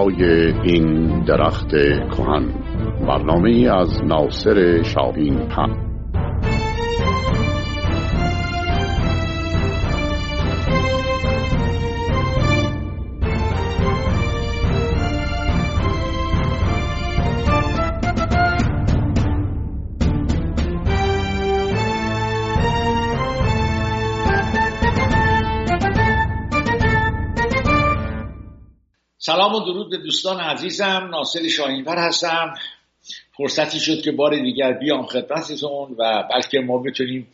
های این درخت کهن. برنامه از ناصر شاهین پن سلام و درود به دوستان عزیزم. ناصر شاهینور هستم. فرصتی شد که بار دیگر بیام خدمتتون و بلکه ما بتونیم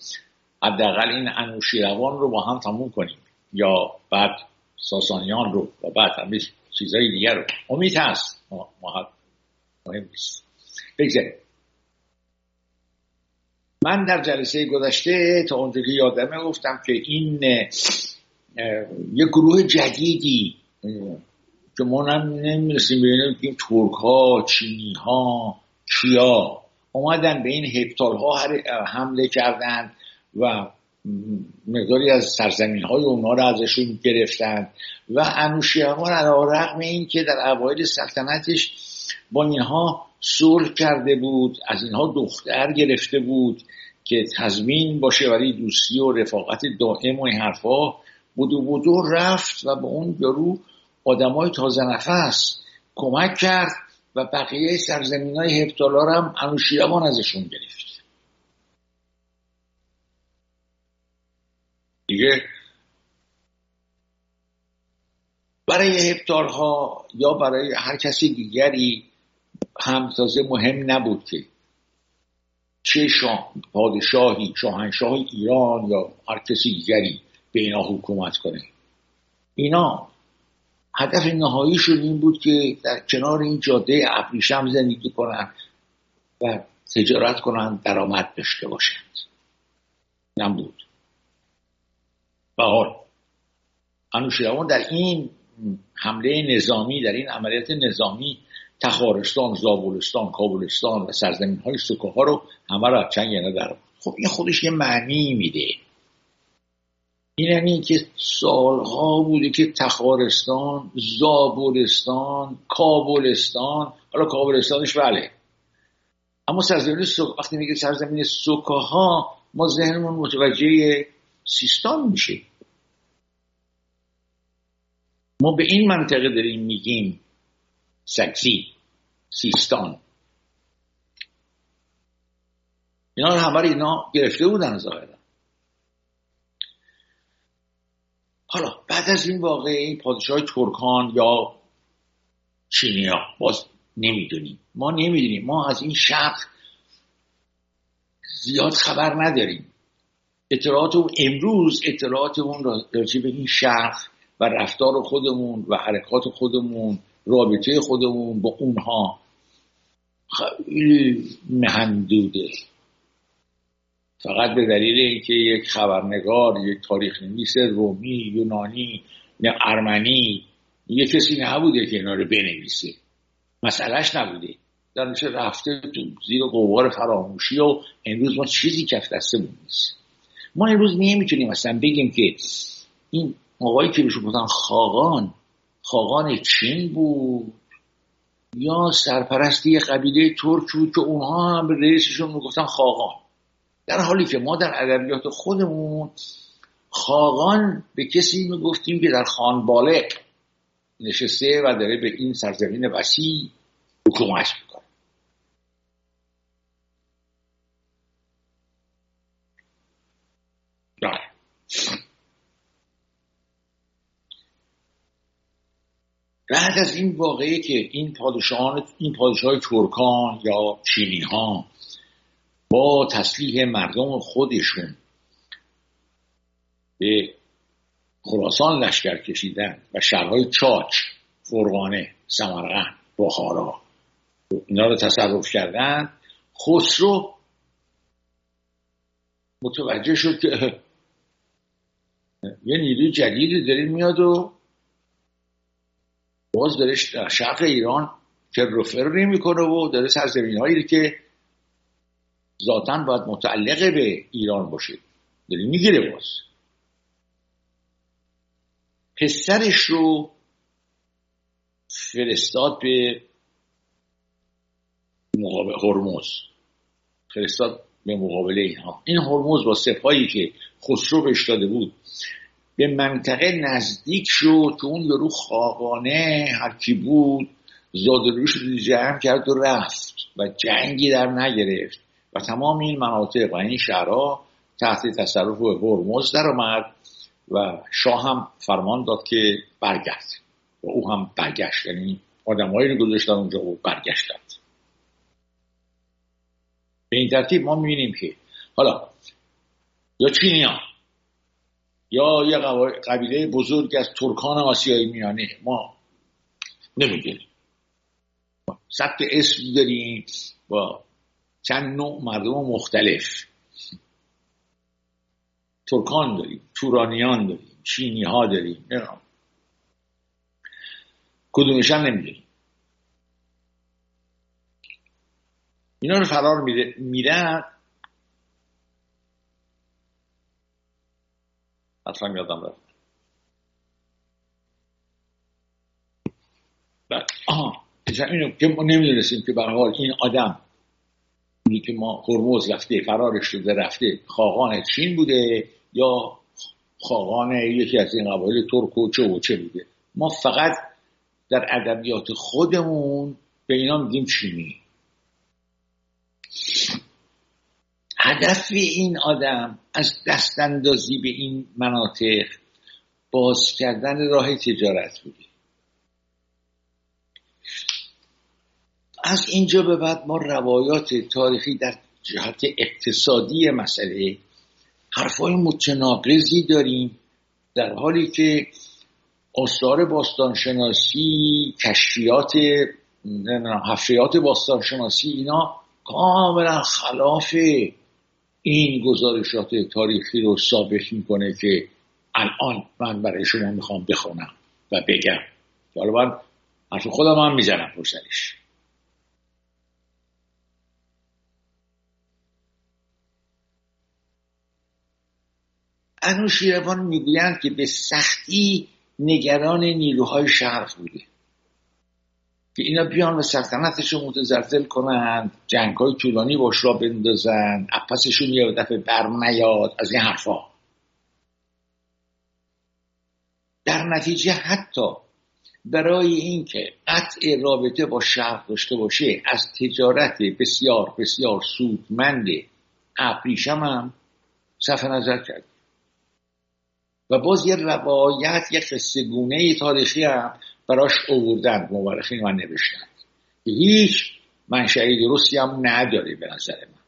حداقل این انوشیروان رو با هم تموم کنیم. یا بعد ساسانیان رو و بعد همه چیزهای دیگر رو. امید هست. مهم نیست. بگذاریم. من در جلسه گذشته تا اونجا یادمه گفتم که این یه گروه جدیدی که ما نمی‌رسیم ببینیم که ترک ها چینی ها کیا اومدن به این هپتال ها حمله کردند و مقداری از سرزمین های اونا رو ازشون گرفتن و انوشیروان علا رقم این که در اوایل سلطنتش با اینها صلح کرده بود از اینها دختر گرفته بود که تضمین باشه برای دوستی و رفاقت دائم و این حرفا بودو بودو رفت و به اون یارو آدمای تازه نفس کمک کرد و بقیه سرزمین های هپتالار هم انوشیروان ازشون گرفت. دیگه برای هپتال ها یا برای هر کسی دیگری هم تازه مهم نبود که چه شاه، پادشاهی شاهنشاه ایران یا هر کسی دیگری به اینا حکومت کنه. اینا هدف نهاییشون این بود که در کنار این جاده ابریشم زندگی کنند و تجارت کنند درآمد داشته باشند. نبود و حال انوشیروان در این حمله نظامی در این عملیات نظامی تخارستان، زابلستان، کابلستان و سرزمین های رو همه رو چنگ در خب این خودش یه معنی میده. این یعنی که سالها بوده که تخارستان زابلستان کابلستان حالا کابلستانش بله. اما سرزمین سک... وقتی میگه سرزمین سکاها ما ذهنمون متوجه سیستان میشه. ما به این منطقه داریم میگیم سکسی سیستان. اینا همه اینا گرفته بودن ظاهرا حالا بعد از این واقعه پادشاه ترکان یا چینیا باز نمی‌دونیم. ما نمی‌دونیم. ما از این شرق زیاد خبر نداریم. اطلاعات اون امروز اطلاعات اون راجع به این شرق و رفتار خودمون و حرکات خودمون رابطه خودمون با اونها خیلی محدوده فقط به دلیل اینکه یک خبرنگار یک تاریخ نویس رومی یونانی یا ارمنی یه کسی نبوده که اینا رو بنویسه. مسئلهش نبوده. درش رفته تو زیر قوار فراموشی و امروز ما چیزی کف دستمون نیست. ما امروز نمی‌تونیم مثلا بگیم که این آقایی که بهشون گفتن خاقان خاقان چین بود یا سرپرستی قبیله ترک بود که اونها هم به رئیسشون می‌گفتن خاقان. در حالی که ما در ادبیات خودمون خاقان به کسی می‌گفتیم که در خان بالغ نشسته و داره به این سرزمین وسیع حکومت می‌کنه بله. بعد از این واقعه که این پادشاهان این پادشاه ترکان یا چینی ها با تسلیح مردم خودشون به خراسان لشکر کشیدن و شهرهای چاچ فرغانه سمرقند بخارا اینا رو تصرف کردن خسرو متوجه شد که یه نیروی جدیدی داره میاد و باز داره شرق ایران که رفر نمی‌کنه و داره سرزمین هایی که ذاتا باید متعلق به ایران باشه. داری می‌گیره باز پسرش رو فرستاد به مقابل هرمز. فرستاد به مقابله اینها. این هرمز با سپاهی که خسرو بهش داده بود به منطقه نزدیک شد که اون یارو خاقانه هر کی بود زادروش رو جمع کرد و رفت و جنگی در نگرفت. و تمام این مناطق و این شهرها تحت تصرف هرمز در آمد و شاه هم فرمان داد که برگرد. و او هم برگشت. یعنی آدمهایی رو گذاشتن اونجا و برگشتند. به این ترتیب ما می‌بینیم که حالا یا چینی یا یه قبیله بزرگ از ترکان آسیای میانه. ما نمی‌دونیم. ثبت اسم داریم. با چند نوع مردم مختلف. ترکان داریم تورانیان داریم چینی ها داریم کدومش هم نمی‌دونیم. اینا رو فرار میرن حتما یادم رفت. آها. اینو که ما نمی‌دونستیم که به حال این آدم اینی که ما هرمز رفته فرارش شده رفته. خاقان چین بوده یا خاقان یکی از این قبایل ترک و چه و چه بوده؟ ما فقط در ادبیات خودمون به اینا میگیم چینی. هدف این آدم از دستاندازی به این مناطق باز کردن راه تجارت بوده. از اینجا به بعد ما روایات تاریخی در جهت اقتصادی مسئله حرفای متناقضی داریم در حالی که آثار باستانشناسی کشفیات حفریات باستانشناسی اینا کاملا خلاف این گزارشات تاریخی رو ثابت می‌کنه که الان من برای شما می‌خوام بخونم و بگم. حالا من حرف خودم هم می‌زنم پرسرش انوشیروان می‌گویند که به سختی نگران نیروهای شرق بوده. که اینا بیان و سلطنتش رو متزلزل کنند جنگ های طولانی باش را بندازند اپسشون یه دفعه بر نیاد از این حرفا. در نتیجه حتی برای اینکه قطع رابطه با شرق داشته باشه از تجارت بسیار بسیار سودمند ابریشم هم صرف نظر کرد. و باز یه روایت یه قصه گونه تاریخی هم براش اووردن مورخین و نوشتن. هیچ منشأی درستی هم نداره به نظر من.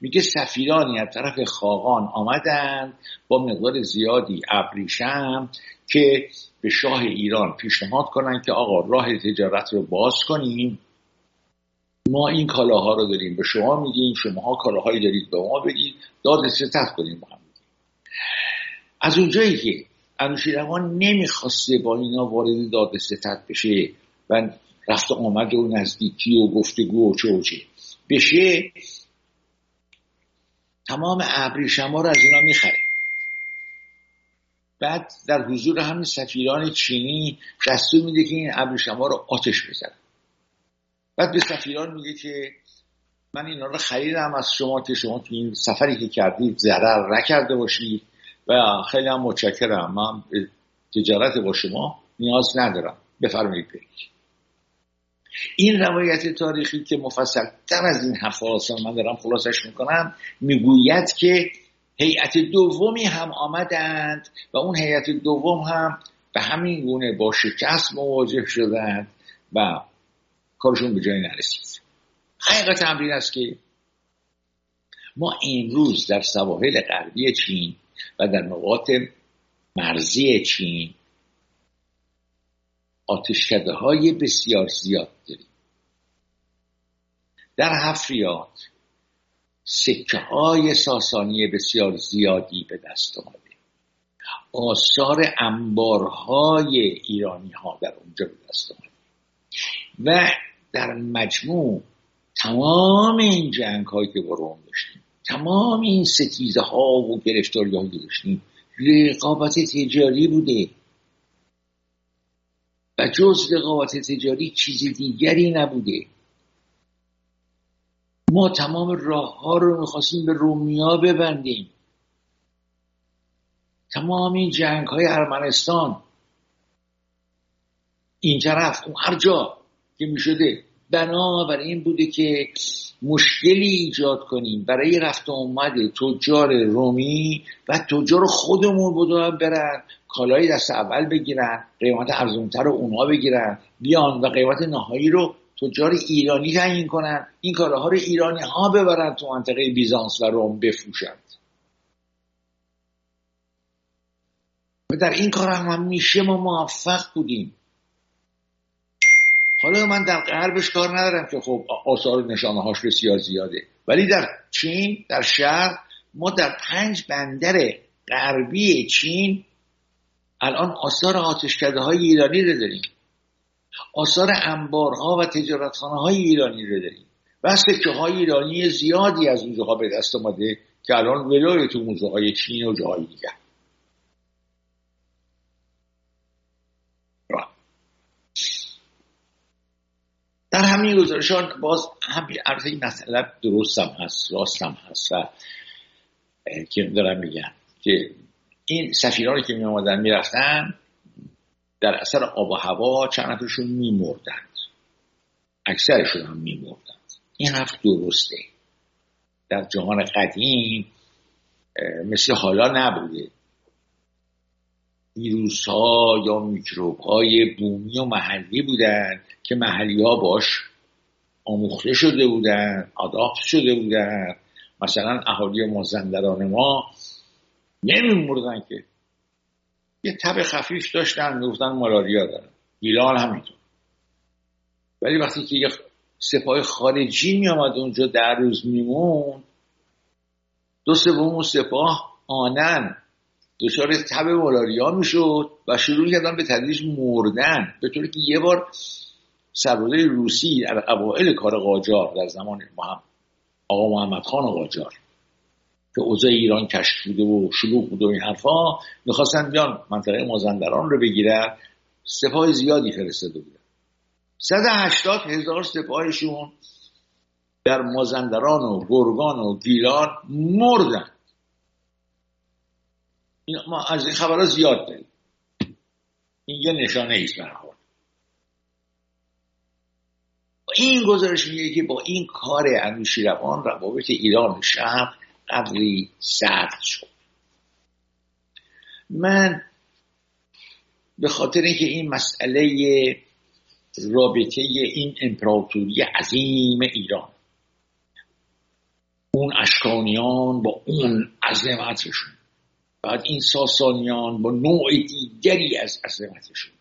میگه سفیرانی از طرف خاقان آمدند با مقدار زیادی ابریشم که به شاه ایران پیشنهاد کنند که آقا راه تجارت رو باز کنیم. ما این کالاها رو داریم به شما میگیم شماها کالاهایی دارید به ما بدید داد ستت کنیم با هم. از اونجایی که انوشیروان نمی‌خواسته با اینا وارد داد ستت بشه و رفت آمد و نزدیکی و گفتگو و چه و چه بشه تمام ابریشما رو از اینا می‌خره. بعد در حضور همین سفیران چینی دستور میده که این ابریشما رو آتش بزنن بعد به سفیران میگه که من اینا رو خریدم از شما که شما که این سفری که کردید ضرر نکرده باشید. و خیلی هم متشکرم. من تجارت با شما نیاز ندارم. بفرمایید برید. این روایت تاریخی که مفصل تر از این حرف من دارم خلاصش می‌کنم می‌گوید که هیئت دومی هم آمدند و اون هیئت دوم هم به همین گونه با شکست مواجه شدند و کارشون به جایی نرسید. حقیقت امرین است که ما امروز در سواحل غربی چین و در نقاط مرزی چین آتشکده های بسیار زیاد داریم. در هفریات سکه های ساسانی بسیار زیادی به دست آمده. آثار انبارهای ایرانی ها در اونجا به دست آمده. و در مجموع تمام این جنگ هایی که با روم داشتیم تمام این ستیزه ها و گرفتاری هایی داشتیم. رقابت تجاری بوده. و جز رقابت تجاری چیز دیگری نبوده. ما تمام راه ها رو می‌خواستیم به رومیا ببندیم. تمام این جنگ های ارمنستان. این طرف هر جا که می‌شده بنا برای این بوده که مشکلی ایجاد کنیم. برای رفت اومد تجار رومی و تجار خودمون بودن برن کالای دست اول بگیرن قیمت ارزونتر رو اونها بگیرن بیان و قیمت نهایی رو تجار ایرانی تعیین کنن. این کالاها رو ایرانی ها ببرن تو منطقه بیزانس و روم بفروشند. و در این کار هم میشه ما موفق بودیم. حالا من در غربش کار ندارم که خب آثار نشانه هاش بسیار زیاده. ولی در چین در شهر ما در پنج بندر غربی چین الان آثار آتشکده های ایرانی رو داریم. آثار انبارها و تجارتخانه های ایرانی رو داریم. و سکه های ایرانی زیادی از اونجاها به دست آمده که الان ولای تو موزه های چین و جاهای دیگر. در همین گزارشان باز هم این مسئله درستم هست راستم هست و که دارم میگم که این سفیرانی که می می‌رفتن در اثر آب و هوا چند نفرشون میمردند. اکثرشون هم میمردند. این حرف درسته. در جهان قدیم مثل حالا نبوده. ویروس ها یا میکروب های بومی و محلی بودن که محلی ها باش آموخته شده بودن آداپت شده بودن. مثلا اهالی مازندران ما نمیمردن که. یه تب خفیف داشتن می‌گفتن مالاریا دارن. گیلان همینطور. ولی وقتی که یه سپاه خارجی می آمد اونجا در روز میمون دو سوم سپاه آنن. دچار تب مالاریا می‌شد و شروع کردن به تدریج مردن به طوری که یه بار سربازای روسی در اوائل کار قاجار در زمان آقا محمد خان قاجار که اوضاع ایران کشف بوده و شلوغ بوده و این حرفا می‌خواستن بیان منطقه مازندران رو بگیرن سپاه زیادی فرستاده بودن. 180 هزار سپاهشون در مازندران و گرگان و گیلان مردن. ما از این خبرها زیاد داریم. این یه نشانه ایست این گزارش میگه که با این کار انوشیروان روابط ایران و شرق قدری سرد شد. من به خاطر اینکه این مسئله رابطه این امپراتوری عظیم ایران اون اشکانیان با اون عظمتشون بعد این ساسانیان با نوع دیگری از عظمتشون.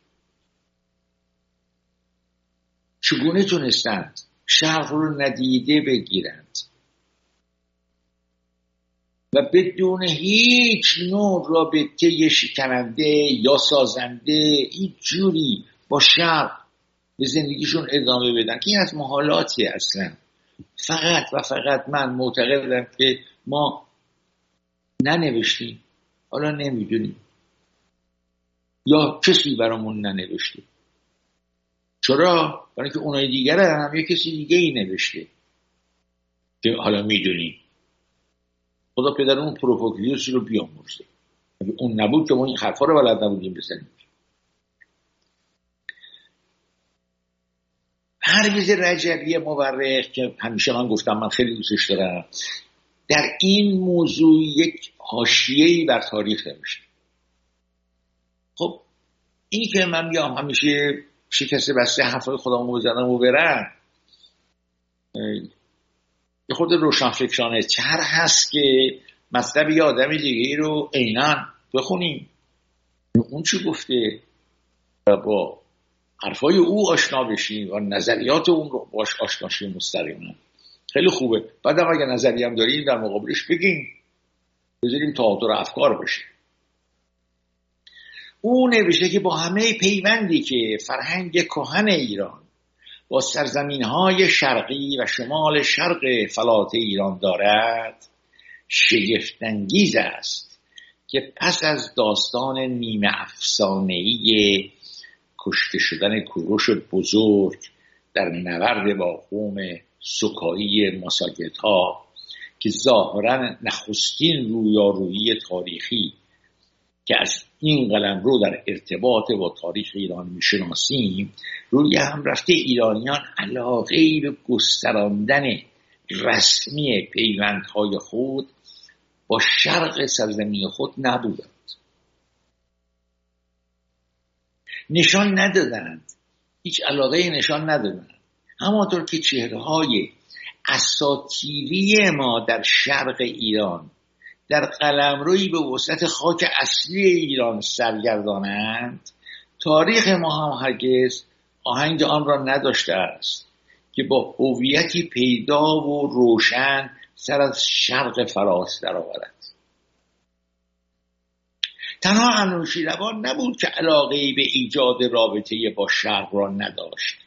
چگونه تونستند شرق رو ندیده بگیرند؟ و بدون هیچ نوع رابطه شکننده یا سازنده هیچ جوری با شرق به زندگیشون ادامه بدن. که این از محالاتی اصلا. فقط و فقط من معتقدم که ما ننوشتیم. حالا نمی‌دونیم. یا کسی برامون ننوشته. چرا؟ برای که اونای دیگر هم یه کسی دیگه ای نوشته. که حالا می‌دونیم. خدا پدرمون پروفوکلیوس رو بیامرزه. اگه اون نبود که ما این حرفا رو بلد نبودیم بزنیم. پرویز رجبی مورخ که همیشه من گفتم من خیلی دوستش دارم. در این موضوع یک حاشیه‌ای بر تاریخ نمیشه خب این که من بیام همیشه شکسته بسته حرفای خودم بزنم و برم یه خود روشن فکرانه چر هست که مطلب یه آدم دیگه ای رو عینا بخونیم. اون چی گفته؟ و با حرفای او آشنا بشیم و نظریات اون رو باش آشنا شیم مستقیما. خیلی خوبه. بعد اگر نظری هم داریم در مقابلش بگیم بذاریم تعادل افکار بشه او نوشته که با همه پیوندی که فرهنگ کهن ایران با سرزمین های شرقی و شمال شرق فلات ایران دارد شگفتانگیز است که پس از داستان نیمه افسانه‌ای کشته شدن کوروش بزرگ در نورد با قوم سکایی مساجد ها که ظاهرا نخستین رویارویی تاریخی که از این قلم رو در ارتباط با تاریخ ایران می‌شناسیم روی هم رفته ایرانیان علاقه به گستراندن رسمی پیوندهای خود با شرق سرزمین خود نبودند. نشان ندادند. هیچ علاقه نشان ندادند. همانطور که چهره های اساتیری ما در شرق ایران در قلمروی به وسط خاک اصلی ایران سرگردانند تاریخ ما هم هرگز آهنگ آن را نداشته است که با هویتی پیدا و روشن سر از شرق فراس درآورد. تنها انوشیروان نبود که علاقه به ایجاد رابطه با شرق را نداشت.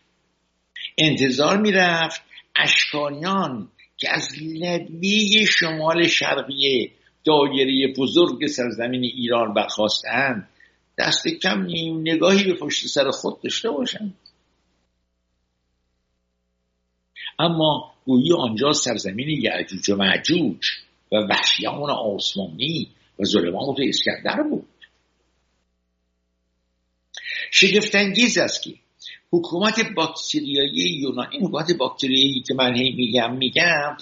انتظار می‌رفت اشکانیان که از لبه شمال شرقی دایره بزرگ سرزمین ایران برخواستند دست کم نیم نگاهی به پشت سر خود داشته باشند. اما گویی آنجا سرزمین یعجوج و معجوج و وحشیان آسمانی و ظلمات اسکندر بود. شگفتانگیز است که حکومت باکتریایی یونان این حکومت باکتریایی که من هی میگم میگم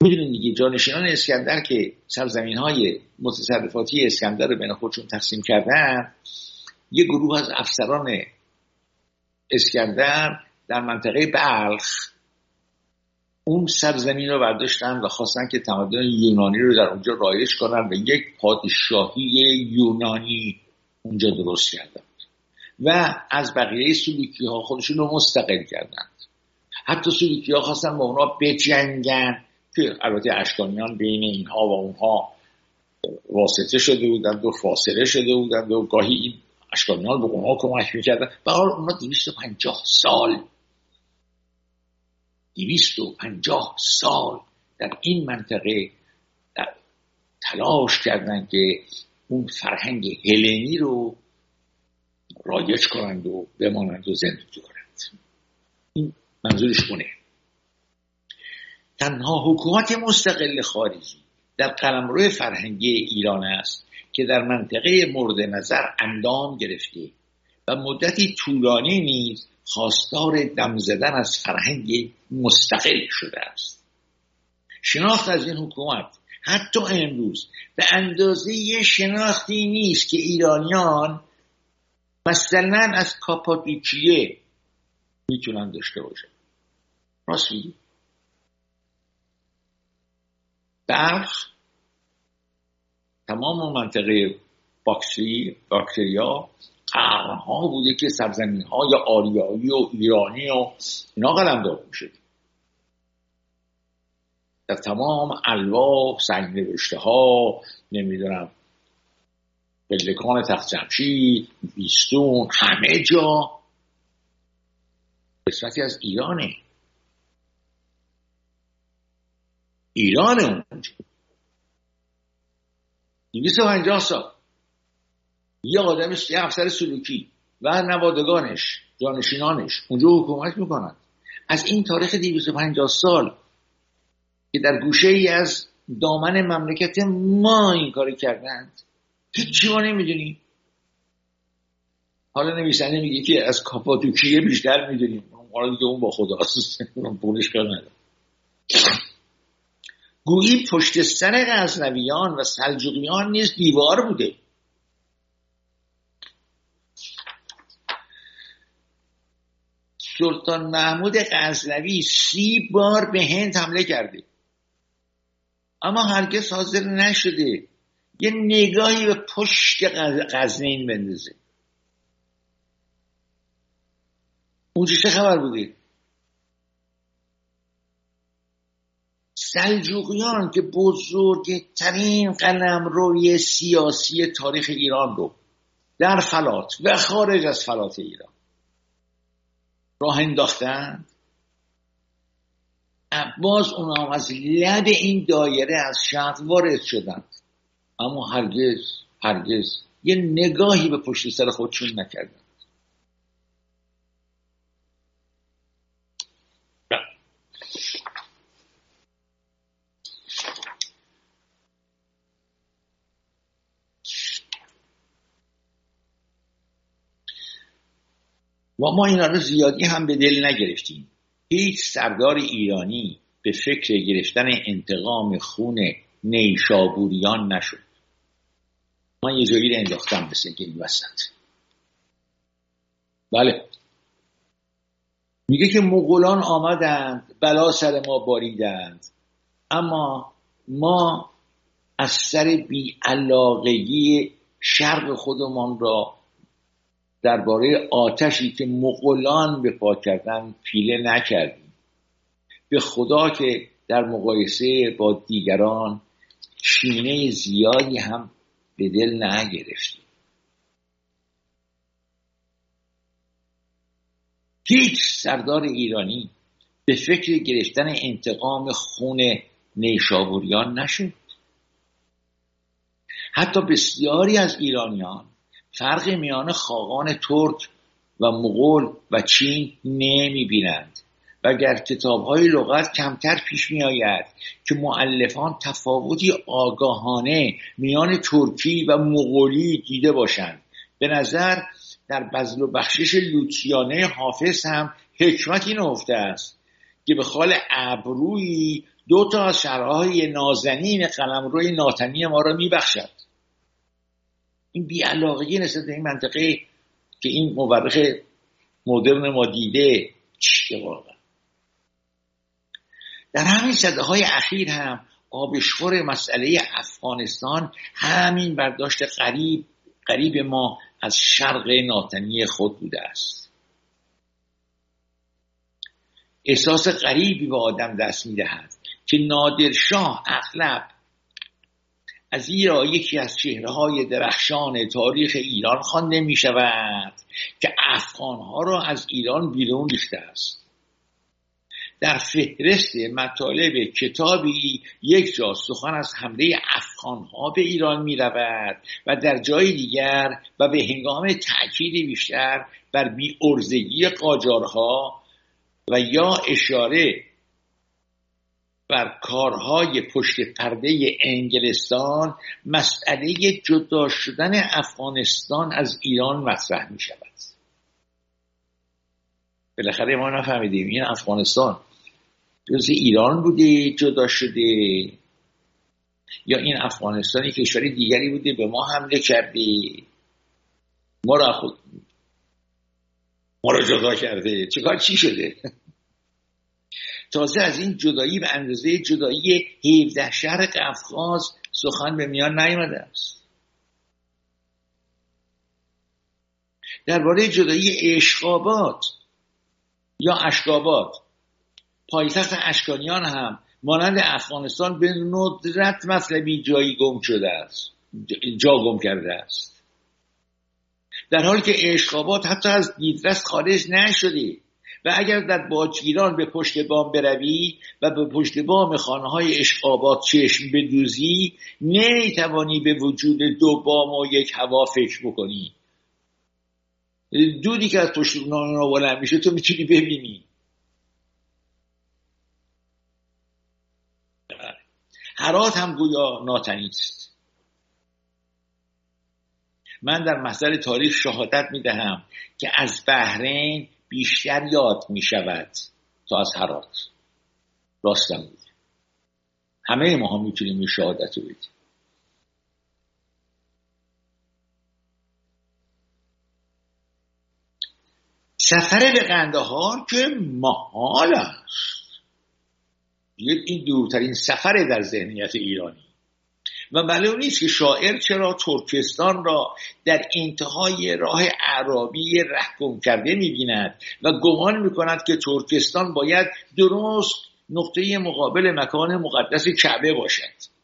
می‌دونید دیگه جانشینان اسکندر که سرزمین های متصرفاتی اسکندر رو بین خودشون تقسیم کردن یه گروه از افسران اسکندر در منطقه بلخ اون سرزمین رو برداشتن و خواستن که تمدن یونانی رو در اونجا رایش کنن و یک پادشاهی یونانی اونجا درست کردن. و از بقیه سلوکی ها خودشون رو مستقل کردند حتی سلوکی ها خواستن با اونا بجنگن که البته اشکانیان بین اینها و اونها واسطه شده بودند و فاصله شده بودند و گاهی این اشکانیان به اونها کمک می‌کردن. و اونا پنجاه سال پنجاه سال در این منطقه در تلاش کردند که اون فرهنگ هلنی رو رایج کنند و بمانند و زندگی کنند این منظورش اونه. تنها حکومت مستقل خارجی در قلمرو فرهنگی ایران است که در منطقه مورد نظر اندام گرفته و مدتی طولانی نیز خواستار دم زدن از فرهنگ مستقل شده است. شناخت از این حکومت حتی امروز به اندازه شناختی نیست که ایرانیان مثلا از کاپادوکیه می‌تونن داشته باشن. راست میگی؟ برخ تمام منطقه باکتری باکتریا قرنها بوده که سرزمین های آریایی و ایرانی و اینا قلمداد میشه در تمام الواح سنگ نوشته ها نمی‌دونم پلکان تخت جمشید بیستون همه جا. قسمتی از ایرانه. ایران اونجا. دویست و سال. یه آدم یه افسر سلوکی و نوادگانش جانشینانش اونجا حکومت می‌کنند از این تاریخ 250 سال که در گوشه ای از دامن مملکت ما این کاری کردند هیچی ما نمی‌دونیم. حالا نویسنده میگه که از کاپادوکیه بیشتر می‌دونیم. حالا دیگه اون با خدا پولش کار گویی پشت سر غزنویان و سلجوقیان نیست دیوار بوده. سلطان محمود غزنوی سی بار به هند حمله کرده. اما هرگز حاضر نشده یه نگاهی به پشت غزنین بندازه. اونجا چه خبر بودی؟ سلجوقیان که بزرگترین قلم روی سیاسی تاریخ ایران رو در فلات و خارج از فلات ایران راه انداختند باز اونا از لب این دایره از شرق وارد شدند. اما هرگز هرگز یه نگاهی به پشت سر خودشون نکردن. و ما اینا رو زیادی هم به دل نگرفتیم. هیچ سردار ایرانی به فکر گرفتن انتقام خون نیشابوریان نشد. من یه جایی رو انداختم مثل که این وسط. بله. میگه که مغولان آمدند بلا سر ما باریدند. اما ما از سر بیعلاقگی شرق خودمان را درباره آتشی که مغولان به پا کردن پیله نکردیم. به خدا که در مقایسه با دیگران چینه زیادی هم به دل نگرفتیم هیچ سردار ایرانی به فکر گرفتن انتقام خون نیشابوریان نشد. حتی بسیاری از ایرانیان فرق میان خاقان ترک و مغول و چین نمی بینند و گر کتاب های لغت کمتر پیش می آید که معلفان تفاوتی آگاهانه میان ترکی و مغولی دیده باشند. به نظر در بزل و بخشش لوتیانه حافظ هم حکمتی نهفته است که به خال ابروی دو تا از شرهای نازنین قلمروی ناتنی ما را میبخشد. این بیعلاقگی نسبت به این منطقه که این مورخ مدرن ما دیده چیه واقعا؟ در همین صده های اخیر هم آبشخور مسئله افغانستان همین برداشت قریب قریب ما از شرق ناتنی خود بوده است. احساس غریبی به آدم دست می‌دهد که نادرشاه اغلب از ایرا یکی از چهره های درخشان تاریخ ایران خوانده می شود که افغان ها را از ایران بیرون ریخته است. در فهرست مطالب کتابی یک جا سخن از حمله افغان ها به ایران می رود و در جای دیگر و به هنگام تأکید بیشتر بر بی ارزگی قاجارها و یا اشاره بر کارهای پشت پرده انگلستان مسئله جدا شدن افغانستان از ایران مطرح می شود بالاخره ما نفهمیدیم این افغانستان جز ایران بوده جدا شده یا این افغانستانی کشور دیگری بوده به ما حمله کرده ما را خود ما را جدا کرده. چیکار چی شده؟ تازه از این جدایی به اندازه جدایی 17 شهر قفقاز سخن به میان نیامده است. درباره جدایی اشقابات یا اشکابات پایتخت اشکانیان هم مانند افغانستان به ندرت مطلبی جایی گم شده است. جا گم کرده است. در حالی که اشقابات حتی از دیدرس خارج نشده و اگر در باجگیران به پشت بام بروی و به پشت بام خانه های اشقابات چشم بدوزی نمی‌توانی به وجود دو بام و یک هوا فکر بکنی. دودی که از پشت اونا بلند میشه تو می‌تونی ببینی. هرات هم گویا ناتنی است. من در مسئله تاریخ شهادت می‌دهم که از بحرین بیشتر یاد می شود تا از هرات راستم بود همه ما هم می‌تونیم این شهادت رو بدیم. سفر به قندهار که محال است. این دورترین سفر در ذهنیت ایرانی. و معلوم نیست که شاعر چرا ترکستان را در انتهای راه عربی رهگم کرده می‌بیند و گمان می‌کند که ترکستان باید درست نقطه مقابل مکان مقدس کعبه باشد.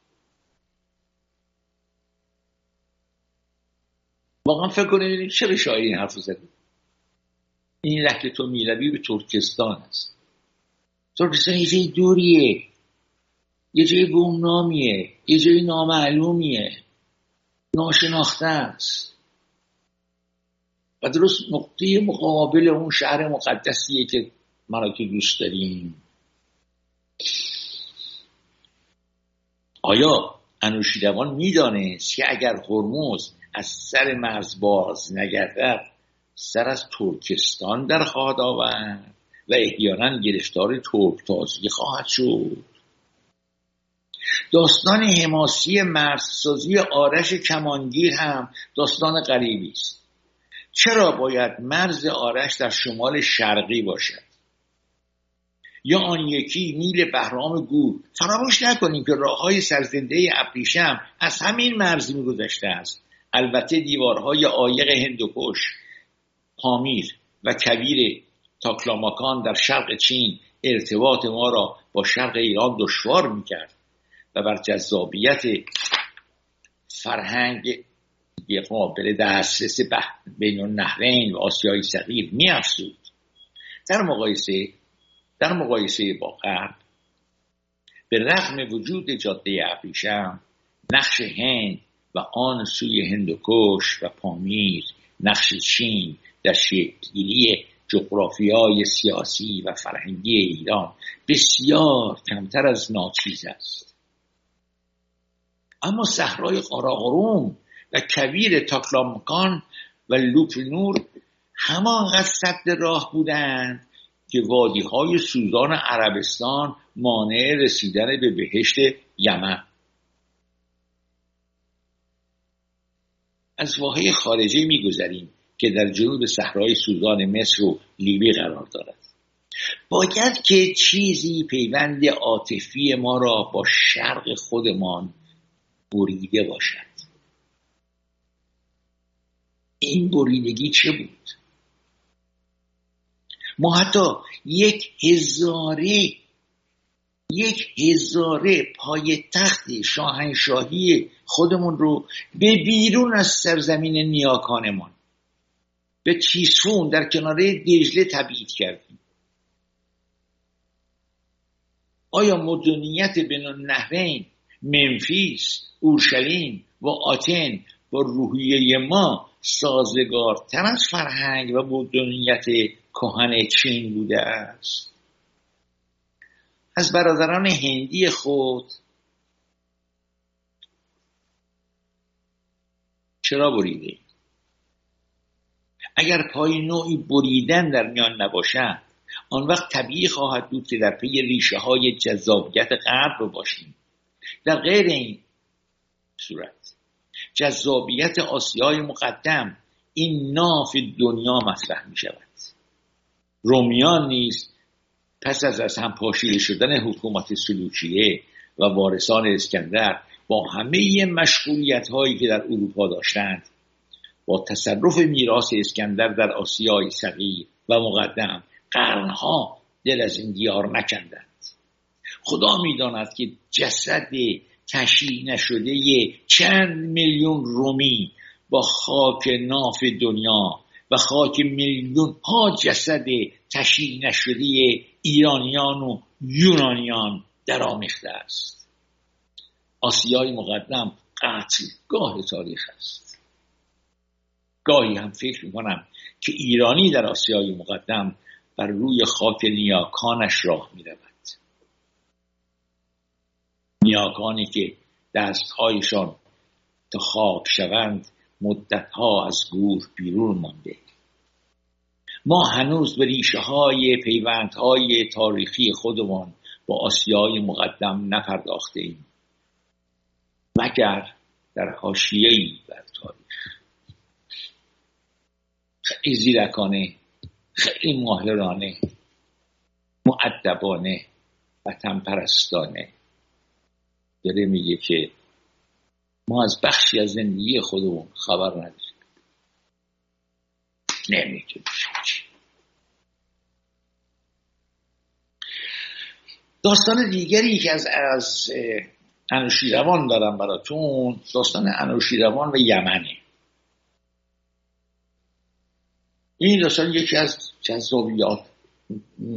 واقعا فکر کنید چرا شاعر این حرف زده این ره که تو می‌روی به ترکستان است. ترکستان یه دوریه. یه جای گمنامیه یه جای نامعلومیه. ناشناخته است. و درست نقطه مقابل اون شهر مقدسیه که مرا که دوست داریم. آیا انوشیروان می‌دانست که اگر هرمز از سر مرز باز نگردد سر از ترکستان در خواهد آورد؟ و احیانا گرفتار ترک تازی خواهد شد. داستان حماسی مرزسازی آرش کمانگیر هم داستان غریبی است. چرا باید مرز آرش در شمال شرقی باشد؟ یا آن یکی نیل بهرام گور؟ فراموش نکنیم که راه های سرزنده ابریشم از همین مرز میگذشته است. البته دیوارهای عایق هندوکش پامیر و کویر تاکلاماکان در شرق چین ارتباط ما را با شرق ایران دشوار می‌کرد و بر جذابیت فرهنگ قابل دسترس بین النهرین و آسیای صغیر میافزود. در مقایسه در مقایسه با غرب به رغم وجود جاده ابریشم نقش هند و آن سوی هندوکش و پامیر نقش چین در شکلگیری جغرافیای سیاسی و فرهنگی ایران بسیار کمتر از ناچیز است. اما صحرای قاراقروم و کویر تاکلامکان و لوپ نور همانقدر صد راه بودند که وادی های سوزان عربستان مانع رسیدن به بهشت یمن. از واحه خارجی میگذریم. که در جنوب صحرای سوزان مصر و لیبی قرار دارد. باید که چیزی پیوند عاطفی ما را با شرق خودمان بریده باشد. این بریدگی چه بود؟ ما حتی یک هزاره یک هزاره پای تخت شاهنشاهی خودمون رو به بیرون از سرزمین نیاکانمان به تیسفون در کناره دجله تبعید کردیم. آیا مدنیت بین النهرین منفیس اورشلیم و آتن با روحیه ما سازگارتر از فرهنگ و مدنیت کهن چین بوده است؟ از برادران هندی خود چرا بریده اگر پای نوعی بریدن در میان نباشد آن وقت طبیعی خواهد بود که در پی ریشه های جذابیت غرب باشیم. در غیر این صورت جذابیت آسیای مقدم این ناف دنیا مطرح می شود رومیان نیز پس از از هم پاشیده شدن حکومت سلوکیه و وارثان اسکندر با همه مشغولیت هایی که در اروپا داشتند تصرف میراث اسکندر در آسیای صغیر و مقدم قرنها دل از این دیار نکندند. خدا می‌داند که جسد تشییع نشده چند میلیون رومی با خاک ناف دنیا و خاک میلیون ها جسد تشییع نشده ایرانیان و یونانیان آمیخته است. آسیای مقدم قتلگاه تاریخ است. گاهی هم فکر می‌کنم که ایرانی در آسیای مقدم بر روی خاک نیاکانش راه می رود نیاکانی که دستهایشان تا خاک شوند مدتها از گور بیرون مانده. ما هنوز به ریشه های پیوندهای تاریخی خودمان با آسیای مقدم نپرداخته ایم مگر در حاشیه‌ای بر تاریخ؟ خیلی زیرکانه خیلی ماهرانه معدبانه وطن پرستانه داره میگه که ما از بخشی از زندگی خودمون خبر نداریم. نمی‌تونیم. داستان دیگری که از از انوشیروان دارم براتون داستان انوشیروان و یمنه. این داستان یکی از جذابیات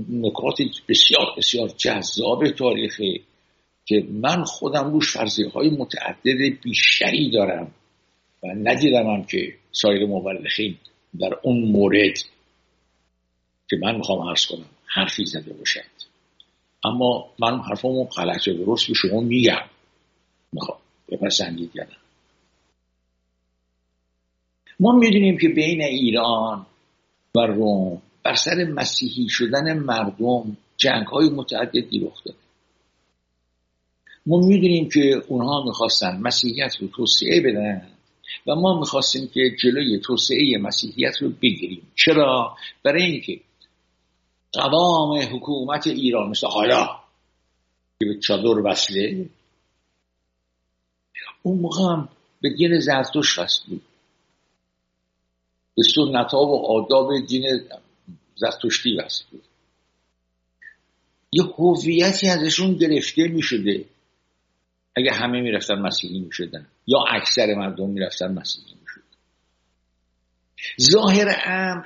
نکات بسیار بسیار جذاب تاریخی که من خودم روش فرضیه های متعدد بیشتری دارم و ندیدم که سایر مورخین در اون مورد که من می‌خوام عرض کنم حرفی زده باشد اما من حرفمو غلط و درست به شما میگم. می‌خوام بپسندید یا ما می‌دونیم که بین ایران و روم بر سر مسیحی شدن مردم جنگ های متعددی رخ داد ما می‌دونیم که اونها می‌خواستن مسیحیت رو توسعه بدن و ما می‌خواستیم که جلوی توسعه مسیحیت رو بگیریم. چرا؟ برای اینکه قوام حکومت ایران مثل حالا که به چادر وصله اون موقع هم به زرتوش وصل بود به سنت ها و آداب دین زرتشتی وصل بود. یه هویتی ازشون گرفته می شده اگه همه می‌رفتن مسیحی می‌شدن یا اکثر مردم می‌رفتن مسیحی می‌شدن. ظاهر امر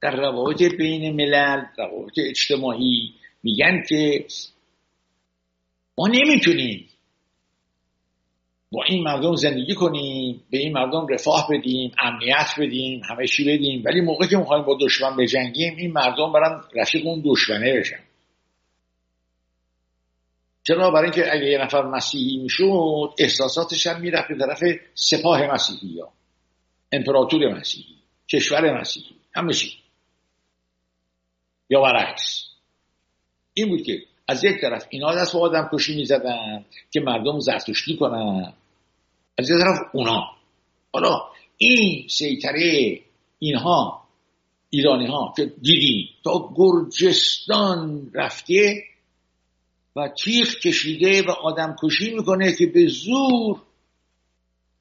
در روابط بین ملل روابط اجتماعی میگن که ما نمی‌تونیم با این مردم زندگی کنیم به این مردم رفاه بدیم امنیت بدیم همه چی بدیم. ولی موقع که می‌خوایم با دشمن بجنگیم این مردم برن رفیق اون دشمنه بشن. چرا؟ برای اینکه اگه یه نفر مسیحی می‌شد احساساتش هم می‌رفت به طرف سپاه مسیحی یا امپراتور مسیحی کشور مسیحی همه چی. یا برعکس. این بود که از یک طرف اینا دست به آدم کشی می‌زدن که مردم زرتشتی کنن. از یک طرف اونا. حالا این سیطره اینها ایرانی ها که دیدی تا گرجستان رفته و تیغ کشیده و آدم کشی می‌کنه که به زور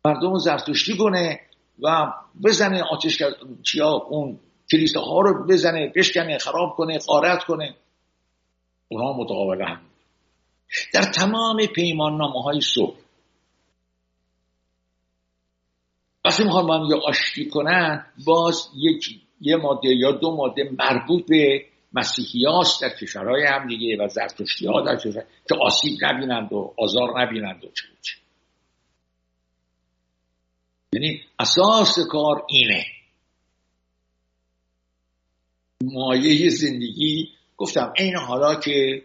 مردم زرتشتی کنه و بزنه آتش چیا اون کلیسه ها رو بزنه بشکنه خراب کنه خارت کنه. اونها متقابل هم. در تمام پیمان نامه های صبح وقتی می‌خوان با هم یه آشتی کنن باز یک یه ماده یا دو ماده مربوط به مسیحی هاست در کشورهای هم دیگه و زرتشتی ها در کشور که آسیب نبینند و آزار نبینند و چه چه. یعنی اساس کار اینه. مایه زندگی گفتم این حالا که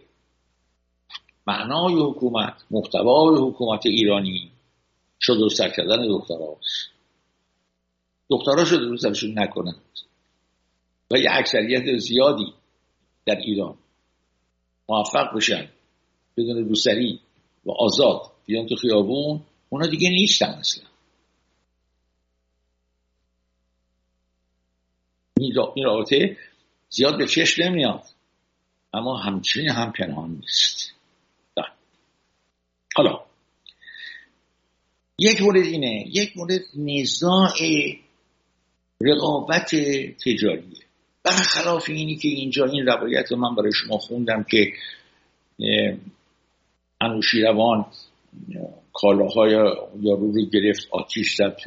معنای حکومت محتوای حکومت ایرانی شد و سر کردن دکترا شده رو سرشون نکنند و یه اکثریت زیادی در ایران موفق بشن بدون روسری و آزاد بیان تو خیابون اونا دیگه نیستن اصلا. این رابطه زیاد به چشم نمیاد اما همچنین هم پنهان نیست. حالا یک مورد اینه یک مورد نزاع رقابت تجاریه برخلاف اینی که اینجا این روایت رو من برای شما خوندم که انوشیروان کالاهای یارو رو گرفت آتیش زد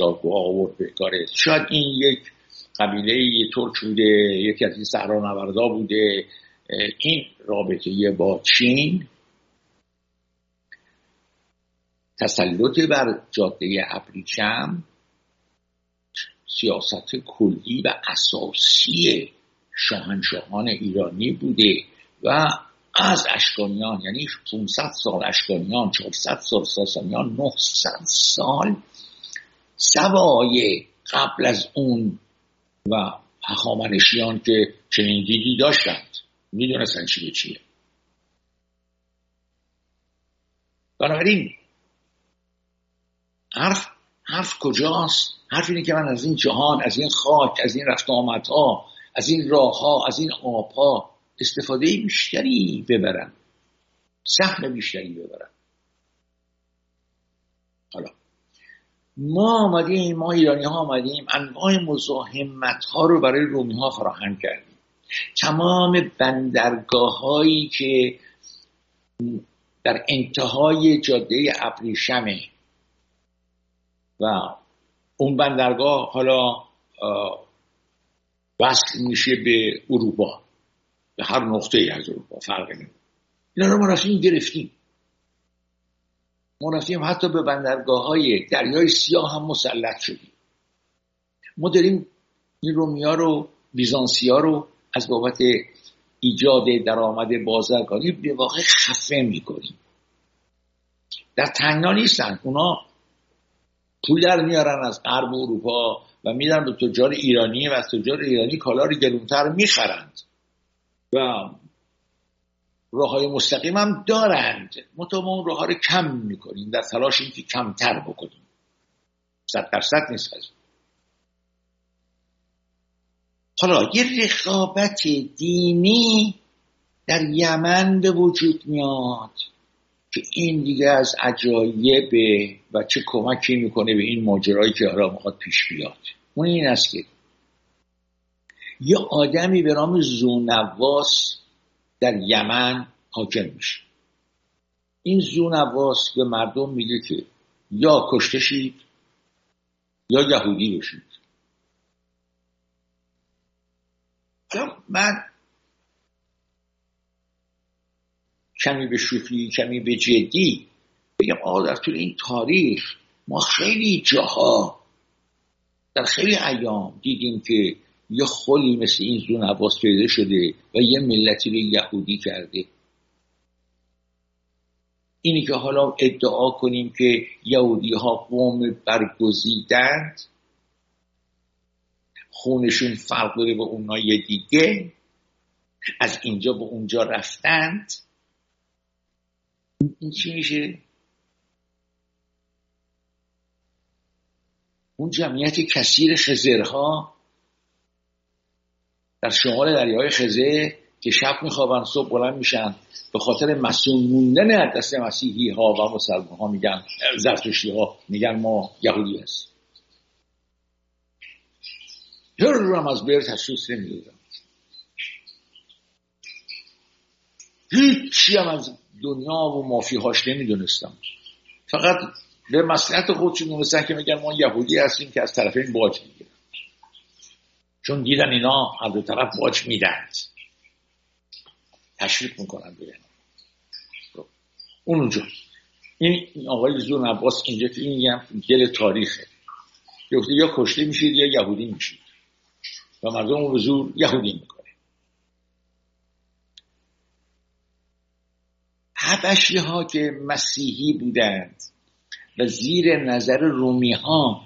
داد و آورد به شاید این یک قبیله ترک بوده یکی از این صحرا بوده. این رابطه با چین تسلط بر جاده ابریشم سیاست کلی و اساسی شاهنشاهان ایرانی بوده و از اشکانیان یعنی 500 سال اشکانیان 400 سال ساسانیان 900 سال سوای قبل از اون و هخامنشیان که چنین دیدی داشتند. می‌دونستن چی به چیه. بنابراین حرف حرف کجاست؟ حرف اینه که من از این جهان از این خاک از این رفت آمدها از این راه ها از این آبها استفاده بیشتری ببرم. سهم بیشتری ببرم. حالا ما آمدیم ما ایرانی ها آمدیم انواع مزاحمت ها رو برای رومی ها فراهم کردیم. تمام بندرگاه هایی که در انتهای جاده ابریشمه و اون بندرگاه حالا وصل میشه به اروپا. به هر نقطه ای از اروپا فرق نمی‌کنه. اینا رو ما رفتیم گرفتیم. ما رفتیم حتی به بندرگاه های دریای سیاه هم مسلط شدیم. ما داریم این رومیا رو بیزانسیا رو از بابت ایجاد درآمد بازرگانی به واقع خفه می‌کنیم. در تنگنا نیستن. اونا پول در میارن از غرب اروپا و میدن به تجار ایرانی و از تجار ایرانی کالا رو گرونتر می‌خرند. و راه های مستقیم هم دارند. مطمئن اون راه رو کم می‌کنیم. در تلاش اینکه کمتر بکنیم. صد درصد نیست از حالا یه رقابت دینی در یمن به وجود میاد. که این دیگه از عجایب و چه کمکی می‌کنه به این ماجرایی که حالا می‌خواد پیش بیاد. اون این است که یه آدمی به نام زونواس در یمن حاکم میشه. این زونواس به مردم میگه که یا کشته شید یا یهودی بشید. من کمی به شوخی کمی به جدی. بگم آقا در طول این تاریخ ما خیلی جاها در خیلی ایام دیدیم که یه خلی مثل این زون عباس پیدا شده و یه ملتی رو یهودی کرده. اینی که حالا ادعا کنیم که یهودی ها قوم برگزیدند خونشون فرق داره به اونای دیگه از اینجا به اونجا رفتند. این چی میشه؟ اون جمعیت کثیر خزرها در شمال دریای خزر که شب میخوابن صبح بلند میشن به خاطر مسئول موندن از دست مسیحی ها و مسلمان ها میگن زرتشتی ها میگن ما یهودی هست هر رو از بیر تشخیص نمی‌دادم هیچی هم از دنیا و مافیهاش نمی‌دونستم. فقط به مسئلت خودشون دونستن که میگن ما یهودی هستیم که از طرفین باج می‌گیرن. چون دیدن اینا هر دو طرف باج میدن. تشویق می‌کنن به خب، اون اونجا. این آقای زون عباس اینجا که این یه گل تاریخه. یا کشته میشید یا یهودی میشید. و مردم اون به زور یهودی می‌کنه حبشی ها که مسیحی بودند و زیر نظر رومی ها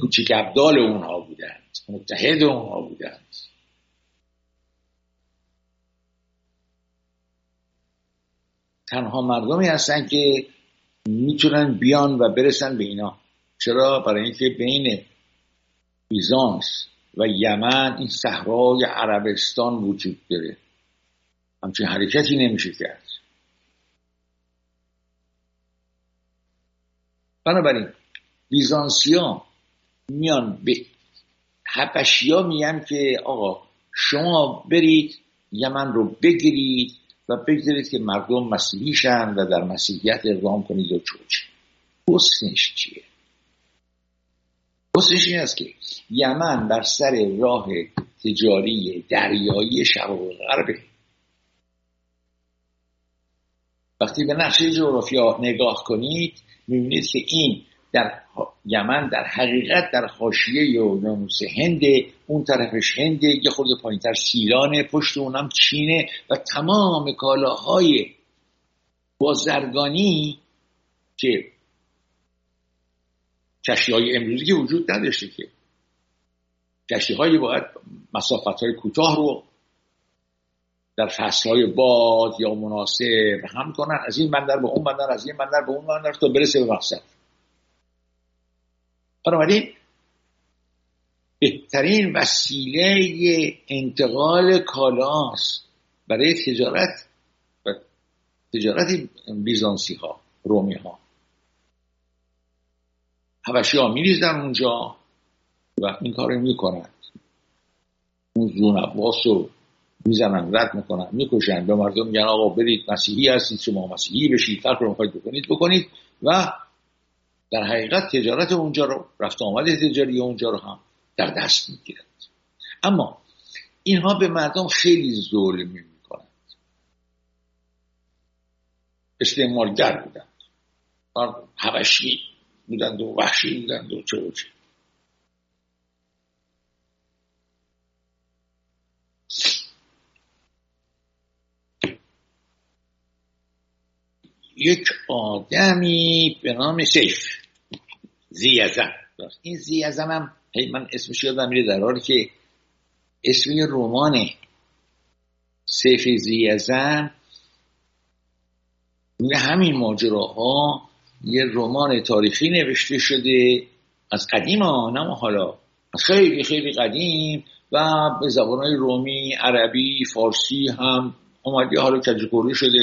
کوچک ابدال اونها بودند متحد اونها بودند. تنها مردمی هستن که می‌تونن بیان و برسن به اینا. چرا؟ برای اینکه بین بیزانس و یمن این صحرای عربستان وجود داره. همچین حرکتی نمیشه کرد. بنابراین بیزانسیا میان به حبشیا میگن که آقا شما برید یمن رو بگیرید و بگذارید که مردم مسیحی شن و در مسیحیت اقدام کنید و چوچ حسنش چیه؟ حسنش این است که یمن بر سر راه تجاری دریایی شرق غربه وقتی به نقشه جغرافیا نگاه کنید می‌بینید که این در یمن در حقیقت در حاشیه ناموس هند اون طرفش هند یه خورده پایینتر سیرانه پشت اونم چینه و تمام کالاهای بازرگانی که کشتی های امروزی وجود نداشته که کشتی هایی باید مسافت های کوتاه رو در فصل های باد یا مناسب هم کنن. از این بندر به اون بندر از این بندر به اون بندر تا برسه به مقصد. بنابراین بهترین وسیله انتقال کالاست برای تجارت و تجارت بیزانسی ها رومی ها حبشی ها میریزن اونجا و این کار رو می‌کنند اون زون عباس رو می‌زنن رد می‌کنن می‌کشن. به مردم میگن آقا برید مسیحی هستید شما مسیحی بشید فرق رو می‌خواید بکنید بکنید. و در حقیقت تجارت اونجا رو رفت آمد تجاری اونجا رو هم در دست می‌گیرند اما اینها به مردم خیلی ظلم می‌کنند. استعمارگر بودند. حبشی بودند و وحشی بودند و چه و چه. یک آدمی به نام سیف. زیزم این زیزم هم هی من اسمش یادم میره در حالی که اسم رمان سیف زیزن همین ماجراها یه رمان تاریخی نوشته شده از قدیم ها نه حالا. خیلی خیلی قدیم و به زبانهای رومی عربی فارسی هم اومده حالا کجگوری شده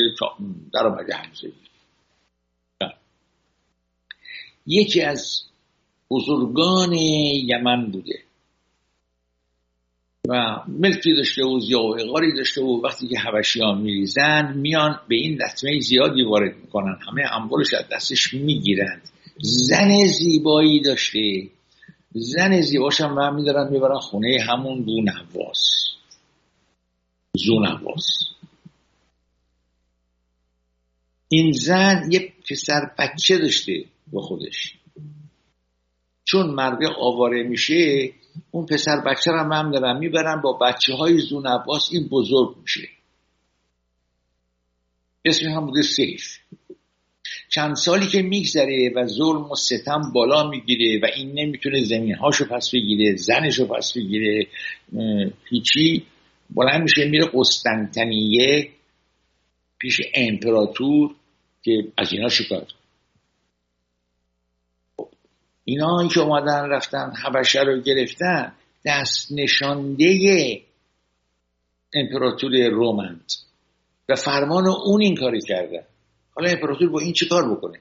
در آمده همزه یکی از بزرگان یمن بوده. و ملکی داشته و زیاوهقاری داشته و وقتی که حبشیان میریزن میان به این لطمه زیادی وارد می‌کنن. همه انبارش از دستش می‌گیرند زن زیبایی داشته. زن زیباش هم هم میدارن می‌برن خونه همون دو نواس زو نواس این زن یه پسر بچه داشته با خودش. چون مرده آواره میشه اون پسر بچه رو هم دارن می‌برن با بچه های زون عباس این بزرگ میشه. اسم هم بوده سیف. چند سالی که میگذره و ظلم و ستم بالا می‌گیره و این نمی‌تونه زمین هاشو پس بگیره زنشو پس بگیره هیچی بلند میشه میره قسطنطنیه پیش امپراتور. که از اینا شکایت اینا که اومدن رفتن حبشه رو گرفتن دست نشانده امپراتور رومند و فرمان اون این کاری کرده. حالا امپراتور با این چه کار بکنه؟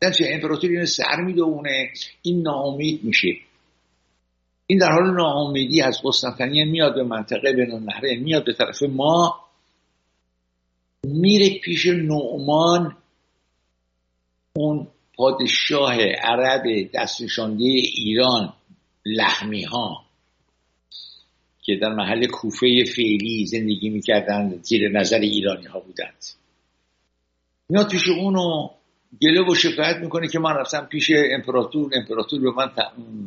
در چه امپراتور اینو سر می‌دونه این ناامید میشه. این در حال ناامیدی از قسطنطنیه میاد به منطقه بین النهره میاد به طرف ما. میره پیش نعمان اون پادشاه عرب دستشانده ایران لحمی ها که در محل کوفه فعلی زندگی می‌کردند زیر نظر ایرانی ها بودند. میاد پیش اونو گله و شکایت می‌کنه که من رفتم پیش امپراتور امپراتور به من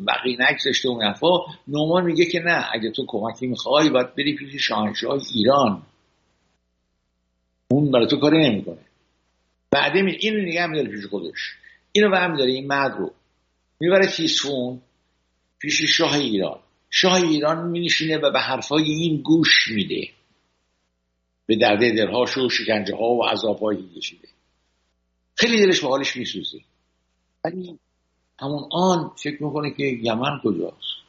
بقیه نگذاشته اون حرفا. نومان میگه که نه اگه تو کمکی می‌خوای باید بری پیش شاهنشاه ایران. اون برای تو کاری نمی‌کنه. بعد این نگه میداره پیش خودش. اینو هم داره این مرد رو. می‌بره تیسفون پیش شاه ایران. شاه ایران مینشینه و به حرفای این گوش میده. به درده درهاش و شکنجه ها و عذابهایی کشیده. خیلی دلش به حالش میسوزه. ولی همون آن فکر می‌کنه که یمن کجاست؟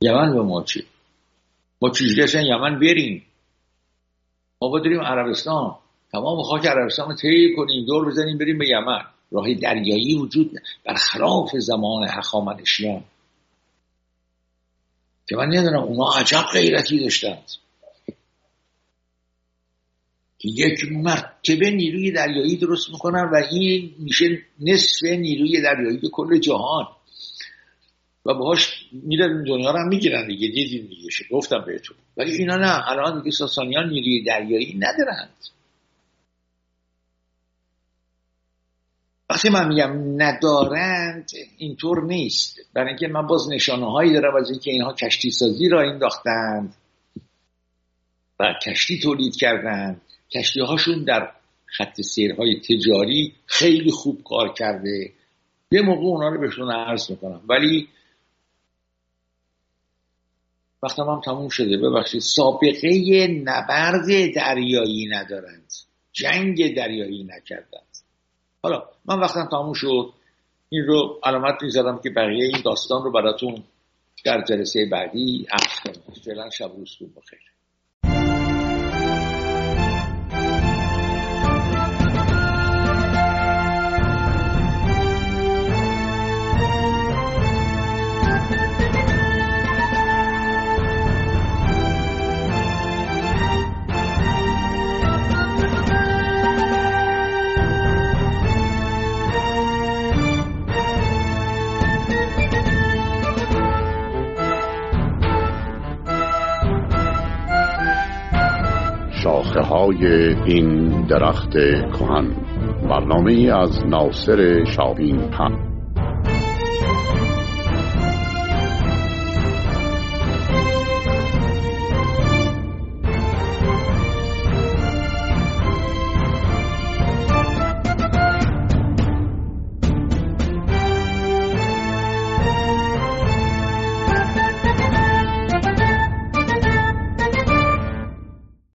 یمن به ما چی؟ ما چیزی یمن بریم؟ ما بریم عربستان. تمام خاک عربستان رو طی کنیم دور بزنیم بریم به یمن. راه دریایی وجود برخلاف زمان هخامنشیان که من ندارم اونا عجب غیرتی داشتند. که یک مرتبه نیروی دریایی درست می‌کنن و این میشه نصف نیروی دریایی کل جهان. و باهاش میرن دنیا رو هم می‌گیرن دیگه. دیدیم دیگه. گفتم بهتون. ولی اینا نه. الان دیگه ساسانیان نیروی دریایی ندارند. وقتی من میگم ندارند اینطور نیست. برای اینکه من باز نشانه هایی دارم از اینکه اینها کشتی سازی را انداختند و کشتی تولید کردند. کشتی هاشون در خط سیرهای تجاری خیلی خوب کار کرده. یه موقع اونا رو بهشون عرض می‌کنم. ولی وقتم هم تموم شده. ببخشید. سابقه نبرد دریایی ندارند. جنگ دریایی نکردند. حالا من وقتم تموم شد. این رو علامت می‌زدم که بقیه این داستان رو براتون در جلسه بعدی عرض کنم. فعلا شب روزتون بخیر. های این درخت کهن. برنامه از ناصر شاهین پن